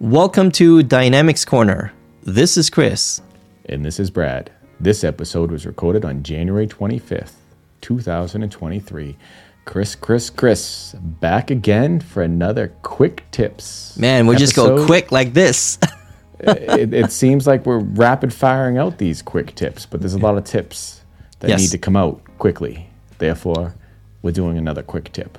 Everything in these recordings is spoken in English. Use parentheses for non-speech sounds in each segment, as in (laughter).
Welcome to Dynamics Corner. This is Kris. And this is Brad. This episode was recorded on January 25th, 2023. Kris, Kris, Kris, back again for another quick tips. Man, we just go quick like this. (laughs) it, it, seems like we're rapid firing out these quick tips, but there's a lot of tips that yes. need to come out quickly. Therefore, we're doing another quick tip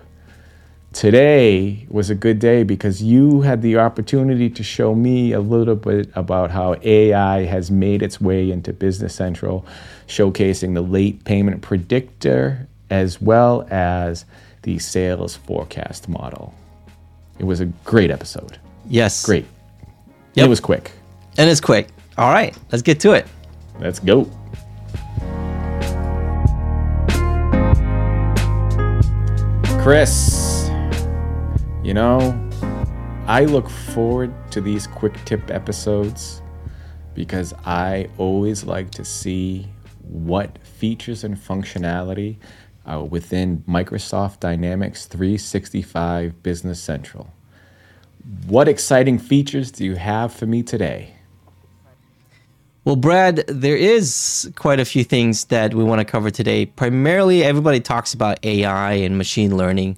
today was a good day because you had the opportunity to show me a little bit about how AI has made its way into Business Central, showcasing the late payment predictor as well as the sales forecast model. It was a great episode. Yes. Great. Yep. It was quick. And it's quick. All right, let's get to it. Let's go. Kris, you know, I look forward to these quick tip episodes because I always like to see what features and functionality are within Microsoft Dynamics 365 Business Central. What exciting features do you have for me today? Well, Brad, there is quite a few things that we want to cover today. Primarily, everybody talks about AI and machine learning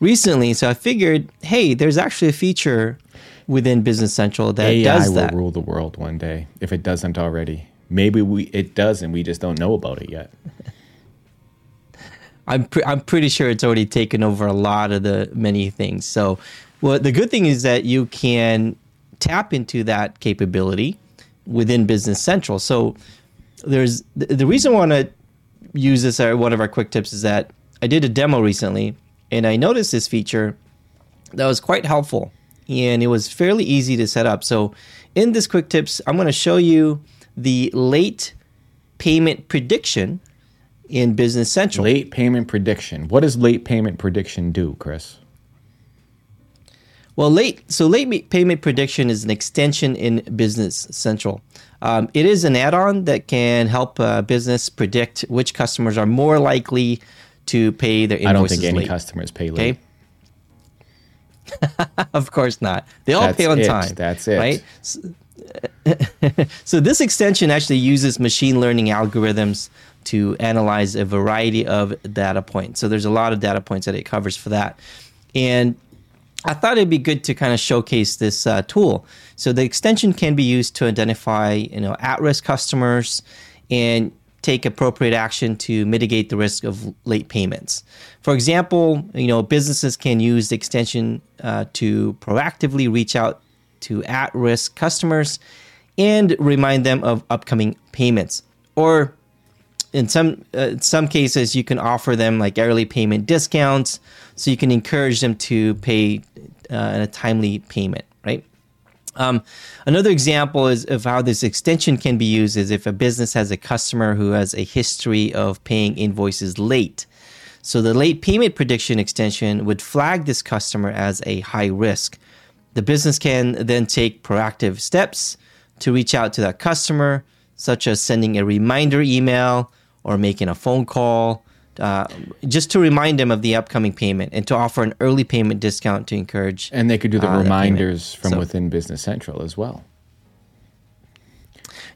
recently. So I figured, hey, there's actually a feature within Business Central that AI does that. will rule the world one day if it doesn't already. Maybe we it does, and we just don't know about it yet. I'm pre- I'm pretty sure it's already taken over a lot of the many things. So, well, the good thing is that you can tap into that capability within Business Central. So, there's the, the reason I want to use this as one of our quick tips is that I did a demo recently and I noticed this feature that was quite helpful and it was fairly easy to set up. So, in this quick tips, I'm going to show you the late payment prediction in Business Central. Late payment prediction. What does late payment prediction do, Kris? Well, late so late payment prediction is an extension in Business Central. Um, it is an add-on that can help a business predict which customers are more likely to pay their invoices I don't think any late. customers pay late. Okay. (laughs) of course not. They all That's pay on it. time. That's it. Right? So, (laughs) so this extension actually uses machine learning algorithms to analyze a variety of data points. So there's a lot of data points that it covers for that. And I thought it'd be good to kind of showcase this uh, tool. So the extension can be used to identify, you know, at-risk customers and take appropriate action to mitigate the risk of late payments. For example, you know, businesses can use the extension uh, to proactively reach out to at-risk customers and remind them of upcoming payments. Or in some uh, some cases, you can offer them like early payment discounts, so you can encourage them to pay uh, a timely payment? Um, another example is of how this extension can be used is if a business has a customer who has a history of paying invoices late. So the late payment prediction extension would flag this customer as a high risk. The business can then take proactive steps to reach out to that customer, such as sending a reminder email or making a phone call uh, just to remind them of the upcoming payment and to offer an early payment discount to encourage. And they could do the uh, reminders from so, within Business Central as well.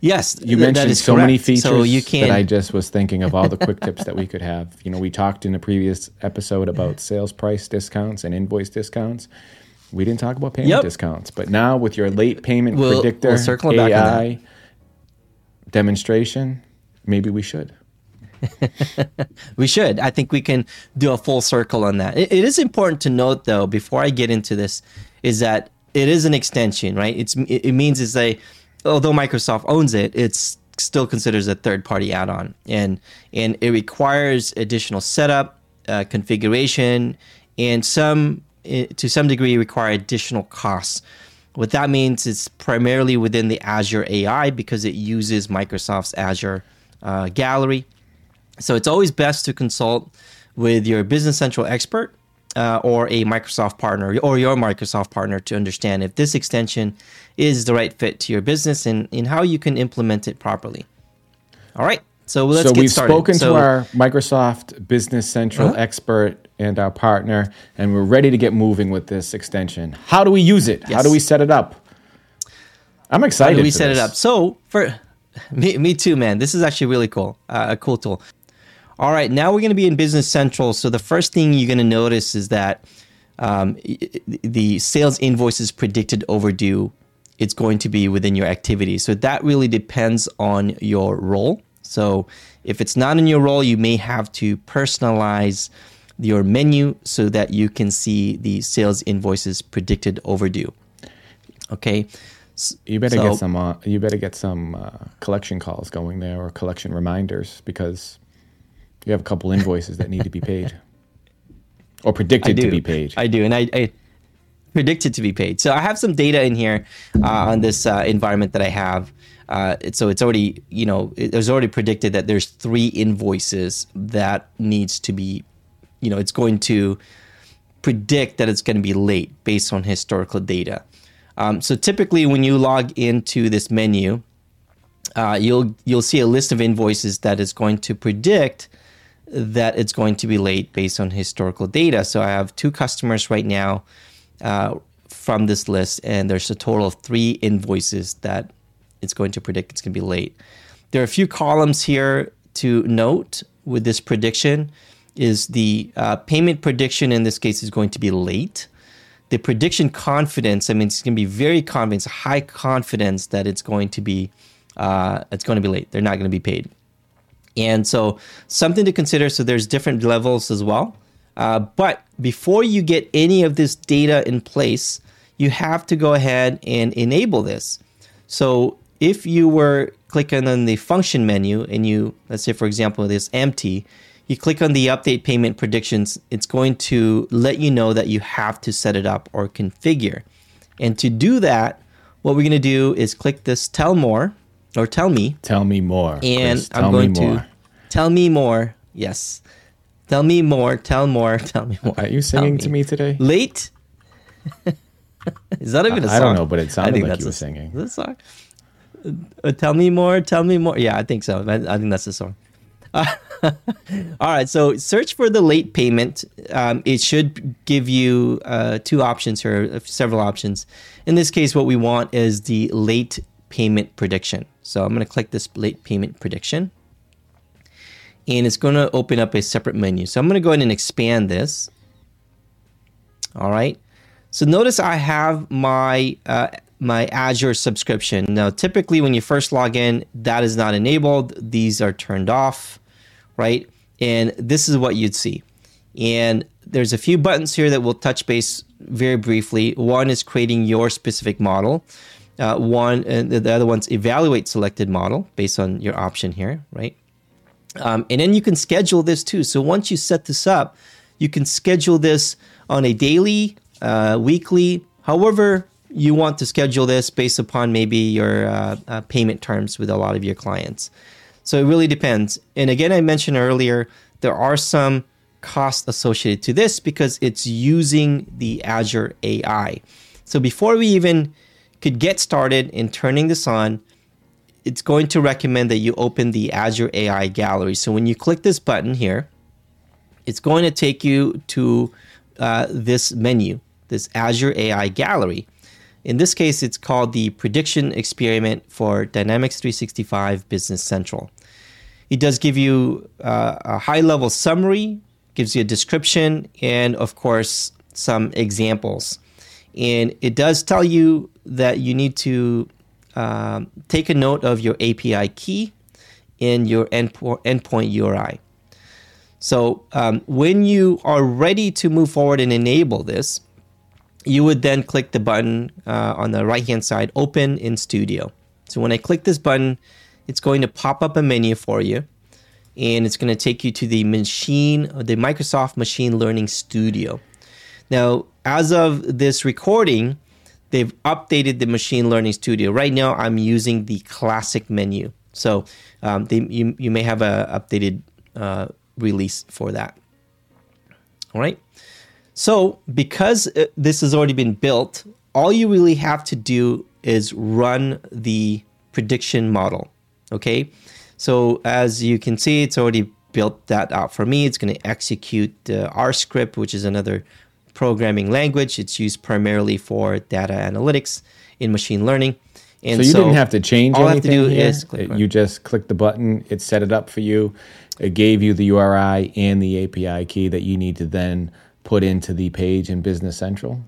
Yes, you th- mentioned so correct. many features so you can, that I just was thinking of all the quick tips that we could have. You know, we talked in a previous episode about sales price discounts and invoice discounts. We didn't talk about payment yep. discounts, but now with your late payment we'll, predictor we'll AI demonstration, maybe we should. (laughs) we should. I think we can do a full circle on that. It, it is important to note, though, before I get into this, is that it is an extension, right? It's it means it's a although Microsoft owns it, it's still considers a third party add on, and and it requires additional setup, uh, configuration, and some to some degree require additional costs. What that means is primarily within the Azure AI because it uses Microsoft's Azure uh, Gallery so it's always best to consult with your Business Central expert uh, or a Microsoft partner or your Microsoft partner to understand if this extension is the right fit to your business and, and how you can implement it properly. All right. So let's so get we've started. spoken so, to our Microsoft Business Central uh-huh. expert and our partner, and we're ready to get moving with this extension. How do we use it? Yes. How do we set it up? I'm excited. How do we set this. it up. So for (laughs) me, me too, man. This is actually really cool. Uh, a cool tool. All right, now we're going to be in Business Central. So the first thing you're going to notice is that um, the sales invoices predicted overdue. It's going to be within your activity. So that really depends on your role. So if it's not in your role, you may have to personalize your menu so that you can see the sales invoices predicted overdue. Okay. You better so, get some. Uh, you better get some uh, collection calls going there or collection reminders because you have a couple invoices that need to be paid or predicted to be paid. I do, and I, I predicted to be paid. So I have some data in here uh, on this uh, environment that I have. Uh, so it's already, you know, it was already predicted that there's three invoices that needs to be, you know, it's going to predict that it's going to be late based on historical data. Um, so typically, when you log into this menu, uh, you'll you'll see a list of invoices that is going to predict that it's going to be late based on historical data. So I have two customers right now uh, from this list, and there's a total of three invoices that it's going to predict it's going to be late. There are a few columns here to note with this prediction is the uh, payment prediction in this case is going to be late. The prediction confidence, I mean, it's going to be very confident, high confidence that it's going to be uh, it's going to be late. They're not going to be paid. And so, something to consider. So, there's different levels as well. Uh, but before you get any of this data in place, you have to go ahead and enable this. So, if you were clicking on the function menu and you, let's say, for example, this empty, you click on the update payment predictions, it's going to let you know that you have to set it up or configure. And to do that, what we're going to do is click this tell more or tell me. Tell me more. And Kris, I'm going to tell me more. Yes. Tell me more. Tell more. (laughs) Tell me more. Are you singing to me today? Late? (laughs) Is that even a song? I don't know, but it sounded like you were singing. Is song? Uh, tell me more. Tell me more. Yeah, I think so. I, I think that's the song. Uh, (laughs) all right. So search for the late payment. Um, it should give you uh, two options here, uh, several options. In this case, what we want is the late payment prediction. So I'm going to click this late payment prediction. And it's going to open up a separate menu. So I'm going to go ahead and expand this. All right. So notice I have my uh, my Azure subscription. Now, typically when you first log in, that is not enabled. These are turned off, right? And this is what you'd see. And there's a few buttons here that we'll touch base very briefly. One is creating your specific model. Uh, one and the other one's evaluate selected model based on your option here, right? Um, and then you can schedule this too. So once you set this up, you can schedule this on a daily, uh, weekly, however you want to schedule this based upon maybe your uh, uh, payment terms with a lot of your clients. So it really depends. And again, I mentioned earlier, there are some costs associated to this because it's using the Azure AI. So before we even could get started in turning this on, it's going to recommend that you open the Azure AI Gallery. So when you click this button here, it's going to take you to uh, this menu, this Azure AI Gallery. In this case, it's called the Prediction Experiment for Dynamics 365 Business Central. It does give you uh, a high level summary, gives you a description, and of course, some examples. And it does tell you that you need to um, take a note of your API key in your endpo- endpoint URI. So um, when you are ready to move forward and enable this, you would then click the button uh, on the right hand side, Open in Studio. So when I click this button, it's going to pop up a menu for you, and it's going to take you to the machine, the Microsoft Machine Learning Studio. Now, as of this recording, they've updated the machine learning studio. Right now, I'm using the classic menu. So um, they, you, you may have a updated uh, release for that. All right. So because uh, this has already been built, all you really have to do is run the prediction model. Okay. So as you can see, it's already built that out for me. It's going to execute the R script, which is another programming language. It's used primarily for data analytics in machine learning. And so you so didn't have to change all anything. All I have to do here. is click. You just click the button. It set it up for you. It gave you the URI and the API key that you need to then put into the page in Business Central.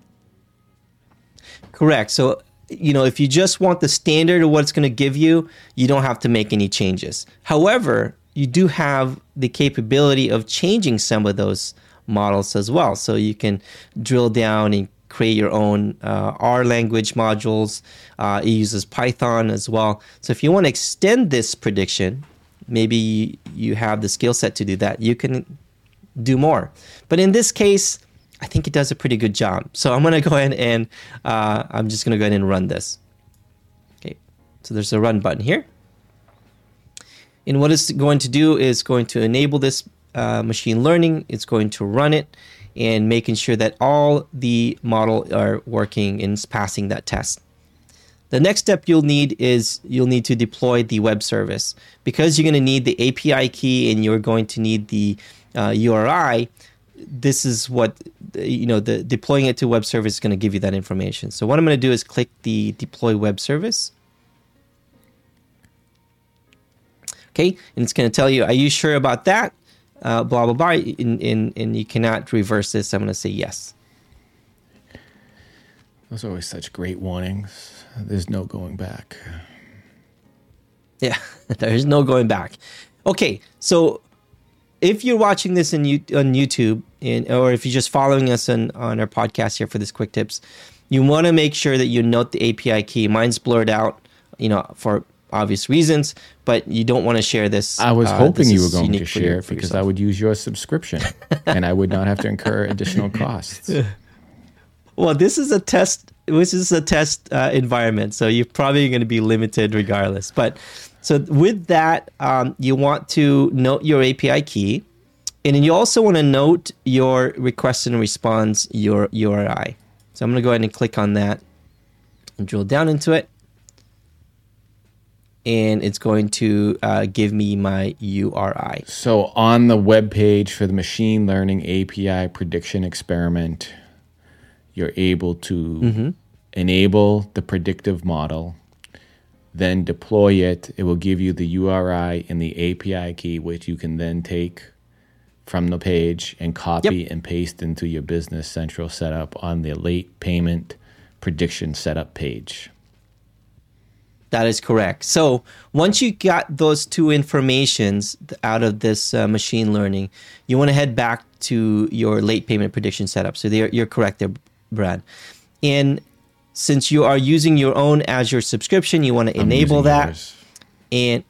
Correct. So you know, if you just want the standard of what it's going to give you, you don't have to make any changes. However, you do have the capability of changing some of those models as well. So you can drill down and create your own uh, R language modules. Uh, it uses Python as well. So if you want to extend this prediction, maybe you have the skill set to do that. You can do more. But in this case, I think it does a pretty good job. So I'm going (laughs) to go ahead and uh, I'm just going to go ahead and run this. Okay, so there's a run button here. And what it's going to do is going to enable this uh, machine learning. It's going to run it and making sure that all the model are working and passing that test. The next step you'll need is you'll need to deploy the web service. Because you're going to need the API key and you're going to need the uh, URI, this is what, you know, the deploying it to web service is going to give you that information. So what I'm going to do is click the deploy web service. Okay, and it's going to tell you, are you sure about that? Uh, blah blah blah, and, and, and you cannot reverse this. I'm going to say yes. Those are always such great warnings. There's no going back. Yeah, (laughs) there's no going back. Okay, so if you're watching this in, on YouTube, and, or if you're just following us on, on our podcast here for this quick tips, you want to make sure that you note the API key. Mine's blurred out, you know, for obvious reasons, but you don't want to share this. I was uh, hoping you were going to share it because I would use your subscription (laughs) and I would not have to incur additional costs. (laughs) Well, this is a test. This is a test uh, environment, so you're probably going to be limited regardless. But so with that, um, you want to note your API key, and then you also want to note your request and response your URI. So I'm going to go ahead and click on that and drill down into it and it's going to uh, give me my URI. So on the web page for the machine learning API prediction experiment, you're able to mm-hmm. enable the predictive model, then deploy it. It will give you the URI and the API key, which you can then take from the page and copy yep. and paste into your Business Central setup on the late payment prediction setup page. That is correct. So once you got those two informations out of this uh, machine learning, you want to head back to your late payment prediction setup. So you're correct there, Brad. And since you are using your own Azure subscription, you want to I'm enable that. Yours. And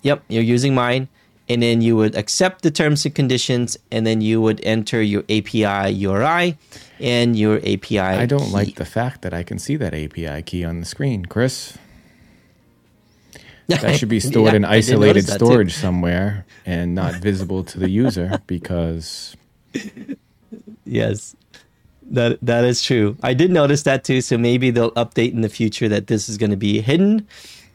yep, you're using mine. And then you would accept the terms and conditions, and then you would enter your API URI and your API. I don't key. like the fact that I can see that API key on the screen, Kris. (laughs) That should be stored yeah, in isolated storage somewhere and not visible to the user (laughs) because. Yes, that that is true. I did notice that too. So maybe they'll update in the future that this is going to be hidden.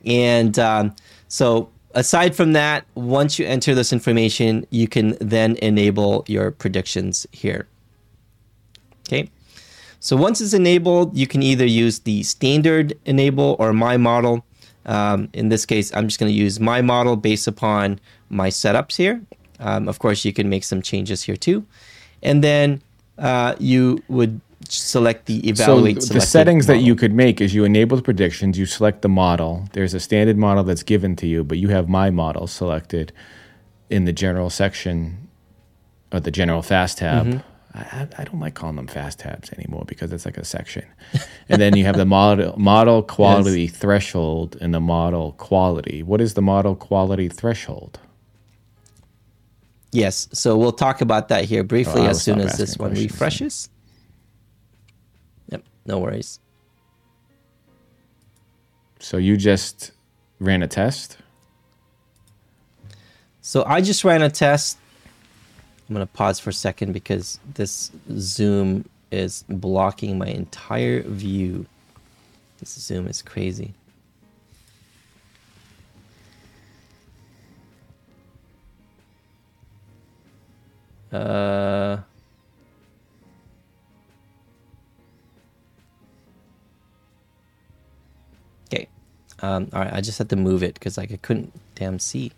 And um, so, aside from that, once you enter this information, you can then enable your predictions here. Okay. So once it's enabled, you can either use the standard enable or my model. Um, in this case, I'm just going to use my model based upon my setups here. Um, of course, you can make some changes here too. And then uh, you would select the evaluate. So the settings model. that you could make is you enable the predictions, you select the model. There's a standard model that's given to you, but you have my model selected in the general section or the general fast tab. Mm-hmm. I, I, don't like calling them fast tabs anymore because it's like a section. and then you have the model model (laughs) quality yes. threshold and the model quality. What is the model quality threshold? Yes, so we'll talk about that here briefly oh, as soon as this one refreshes. Yep, no worries. So you just ran a test? So I just ran a test I'm going to pause for a second because this zoom is blocking my entire view. This zoom is crazy. Uh, okay, Um, all right, I just had to move it because like I couldn't damn see.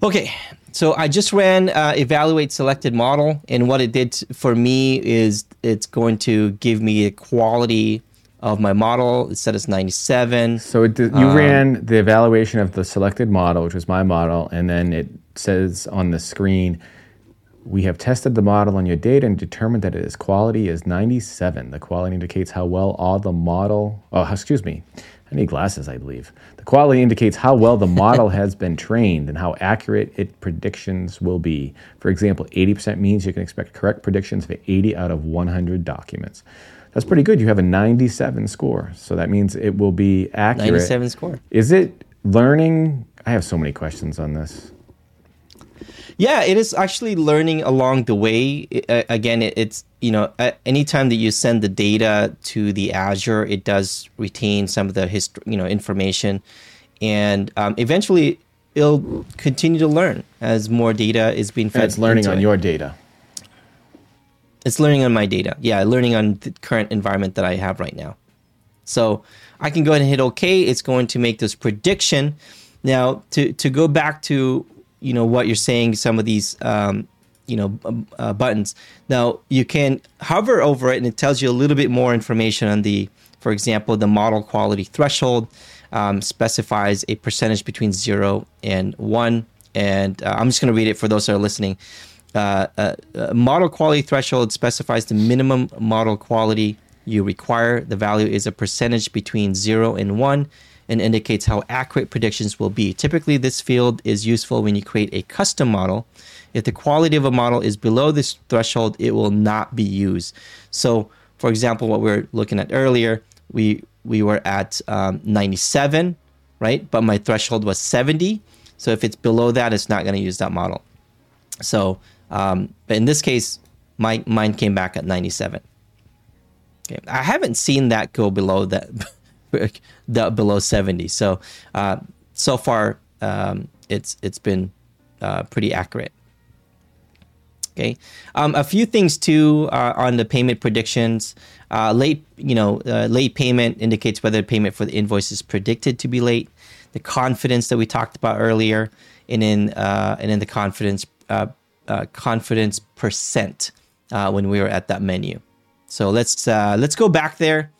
Okay, so I just ran uh, evaluate selected model, and what it did for me is it's going to give me a quality of my model. It said it's 97. So it did, you um, ran the evaluation of the selected model, which was my model, and then it says on the screen, we have tested the model on your data and determined that its quality is 97. The quality indicates how well all the model, oh, excuse me, I need glasses, I believe. The quality indicates how well the (laughs) model has been trained and how accurate its predictions will be. For example, 80% means you can expect correct predictions for 80 out of 100 documents. That's pretty good. You have a 97 score. So that means it will be accurate. 97 score. Is it learning? I have so many questions on this. Yeah, it is actually learning along the way. It, again, it, it's you know, anytime that you send the data to the Azure, it does retain some of the hist- you know information, and um, eventually it'll continue to learn as more data is being fed. And it's learning on it. your data. It's learning on my data. Yeah, learning on the current environment that I have right now. So I can go ahead and hit OK. It's going to make this prediction. Now, to to go back to you know what you're saying some of these um, you know uh, buttons now you can hover over it and it tells you a little bit more information on the for example the model quality threshold um, specifies a percentage between 0 and 1 and uh, i'm just going to read it for those that are listening uh, uh, uh, model quality threshold specifies the minimum model quality you require the value is a percentage between 0 and 1 and indicates how accurate predictions will be. Typically, this field is useful when you create a custom model. If the quality of a model is below this threshold, it will not be used. So, for example, what we are looking at earlier, we we were at um, 97, right? But my threshold was 70. So if it's below that, it's not going to use that model. So, um, but in this case, my mine came back at 97. Okay. I haven't seen that go below that. (laughs) the, below 70. So uh, so far um, it's it's been uh, pretty accurate. Okay, um, a few things too uh, on the payment predictions. Uh, late, you know, uh, late payment indicates whether payment for the invoice is predicted to be late. The confidence that we talked about earlier, and in uh, and in the confidence confidence percent when we were at that menu. So let's let's go back there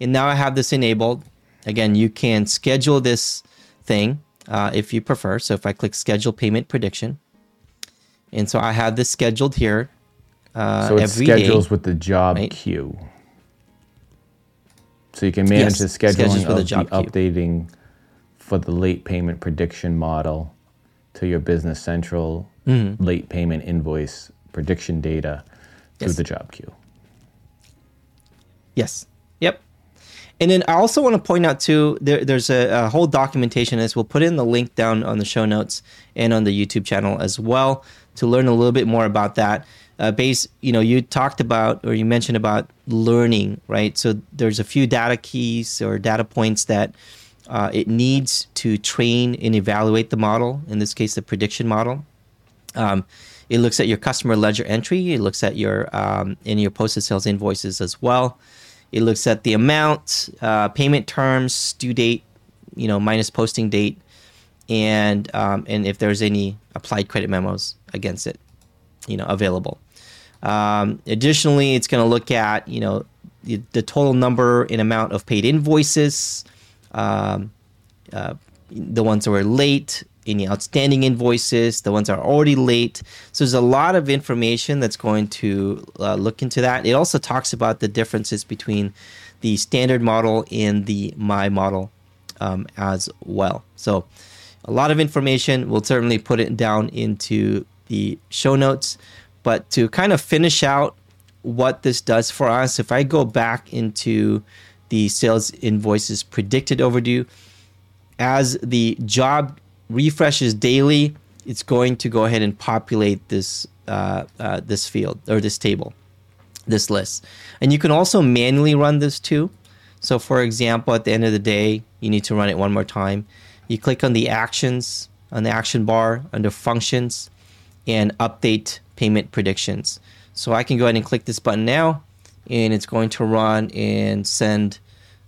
and now I have this enabled. Again, you can schedule this thing uh, if you prefer. So if I click schedule payment prediction, and so I have this scheduled here. Uh, so it schedules day, with the job right? queue. So you can manage yes, the scheduling of the, the updating for the late payment prediction model to your Business Central mm-hmm. late payment invoice prediction data through yes. the job queue. Yes. And then I also want to point out too, there, there's a, a, whole documentation. As we'll put in the link down on the show notes and on the YouTube channel as well to learn a little bit more about that. Uh, base, you know, you talked about or you mentioned about learning, right? So there's a few data keys or data points that uh, it needs to train and evaluate the model. In this case, the prediction model. Um, it looks at your customer ledger entry. It looks at your um, in your posted sales invoices as well. It looks at the amount, uh, payment terms, due date, you know, minus posting date, and um, and if there's any applied credit memos against it, you know, available. Um, additionally, it's going to look at you know the, the, total number and amount of paid invoices, um, uh, the ones that were late, any outstanding invoices, the ones that are already late. So there's a lot of information that's going to uh, look into that. It also talks about the differences between the standard model and the my model um, as well. So a lot of information. We'll certainly put it down into the show notes. But to kind of finish out what this does for us, if I go back into the sales invoices predicted overdue, as the job refreshes daily, it's going to go ahead and populate this uh, uh, this field or this table, this list. And you can also manually run this too. So, for example, at the end of the day, you need to run it one more time. You click on the actions on the action bar under functions and update payment predictions. So I can go ahead and click this button now, and it's going to run and send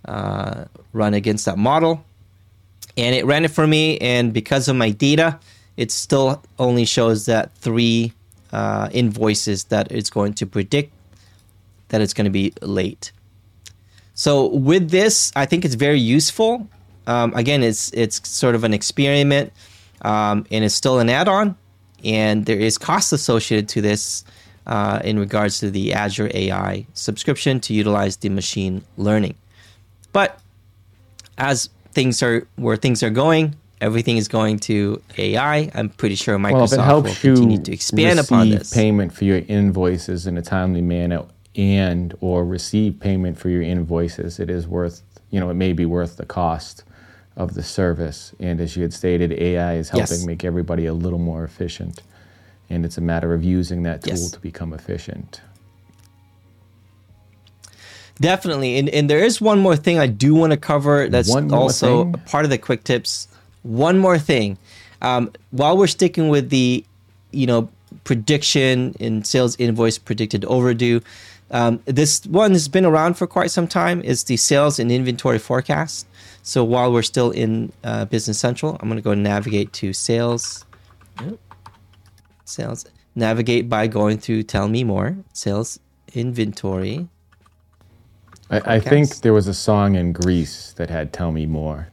uh, run against that model. And it ran it for me, and because of my data, it still only shows that three uh, invoices that it's going to predict that it's going to be late. So with this, I think it's very useful. Um, again, it's it's sort of an experiment, um, and it's still an add-on, and there is cost associated to this uh, in regards to the Azure AI subscription to utilize the machine learning. But as things are where things are going, everything is going to AI. I'm pretty sure Microsoft well, it helps will continue to expand upon this. Payment for your invoices in a timely manner and or receive payment for your invoices, it is worth you know it may be worth the cost of the service. And as you had stated, AI is helping yes. make everybody a little more efficient, and it's a matter of using that tool yes. to become efficient. Definitely. And, and there is one more thing I do want to cover that's also part of the quick tips. One more thing. Um, while we're sticking with the, you know, prediction in sales invoice predicted overdue, um, this one has been around for quite some time. Is the sales and inventory forecast. So while we're still in uh, Business Central, I'm going to go navigate to sales. Sales. Navigate by going through Tell Me More. Sales inventory I, I, think there was a song in Grease that had "Tell Me More,"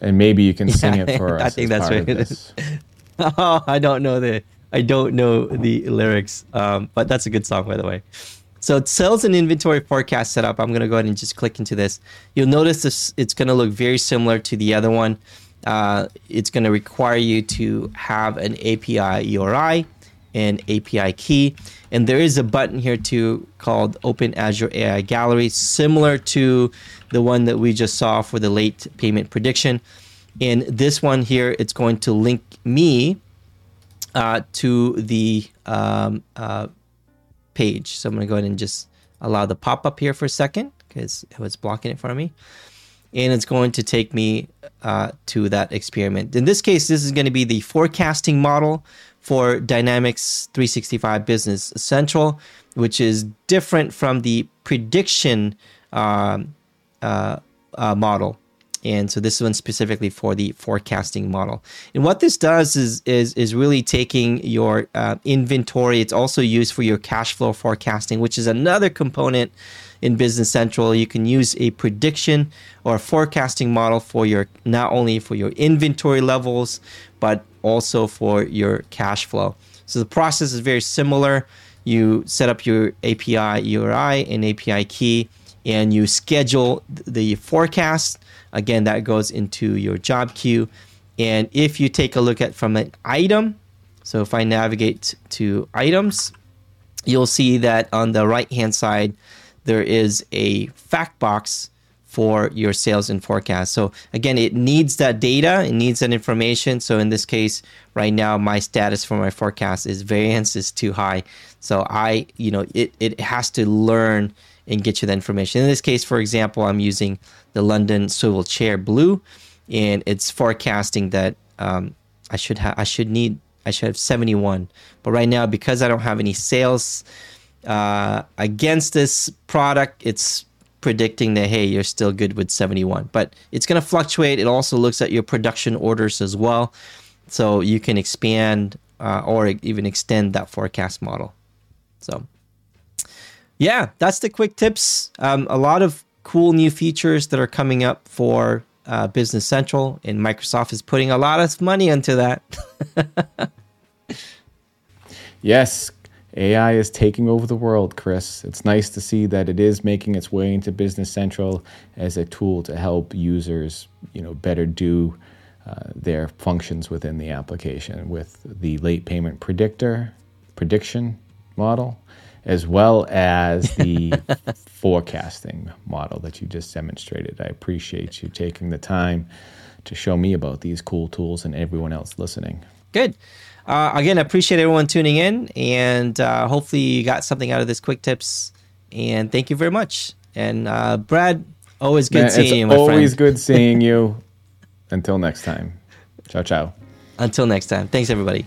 and maybe you can yeah, sing it (laughs) for us. I think that's right. (laughs) oh, I don't know the I don't know the lyrics, um, but that's a good song, by the way. So sales and inventory forecast setup. I'm gonna go ahead and just click into this. You'll notice this. It's gonna look very similar to the other one. Uh, it's gonna require you to have an API URI and API key. And there is a button here too called Open Azure AI Gallery, similar to the one that we just saw for the late payment prediction. And this one here, it's going to link me uh, to the um, uh, page. So I'm going to go ahead and just allow the pop up here for a second because it was blocking it for me. And it's going to take me uh, to that experiment. In this case, this is going to be the forecasting model for Dynamics 365 Business Central, which is different from the prediction uh, uh, uh, model. And so this one specifically for the forecasting model. And what this does is is is really taking your uh, inventory. It's also used for your cash flow forecasting, which is another component in Business Central. You can use a prediction or a forecasting model for your not only for your inventory levels, but also for your cash flow. So the process is very similar. You set up your API URI and API key, and you schedule the forecast. Again, that goes into your job queue. And if you take a look at from an item, so if I navigate to items, you'll see that on the right hand side, there is a fact box for your sales and forecast. So again, it needs that data, it needs that information. So in this case, right now, my status for my forecast is variance is too high. So I, you know, it, it has to learn and get you that information. In this case, for example, I'm using the London Swivel Chair Blue, and it's forecasting that um, I should have, I should need, I should have 71. But right now, because I don't have any sales uh, against this product, it's predicting that hey you're still good with 71 but it's going to fluctuate. It also looks at your production orders as well. So you can expand uh, or even extend that forecast model. So yeah that's the quick tips. Um, a lot of cool new features that are coming up for uh, business central and microsoft is putting a lot of money into that. (laughs) Yes AI is taking over the world, Kris. It's nice to see that it is making its way into Business Central as a tool to help users, you know, better do uh, their functions within the application with the late payment predictor prediction model, as well as the (laughs) forecasting model that you just demonstrated. I appreciate you taking the time to show me about these cool tools and everyone else listening. Good. Uh, again, I appreciate everyone tuning in, and uh, hopefully you got something out of this quick tips. And thank you very much. And uh, Brad, always good Man, seeing you. Always friend. good seeing (laughs) you. Until next time. Ciao, ciao. Until next time. Thanks, everybody.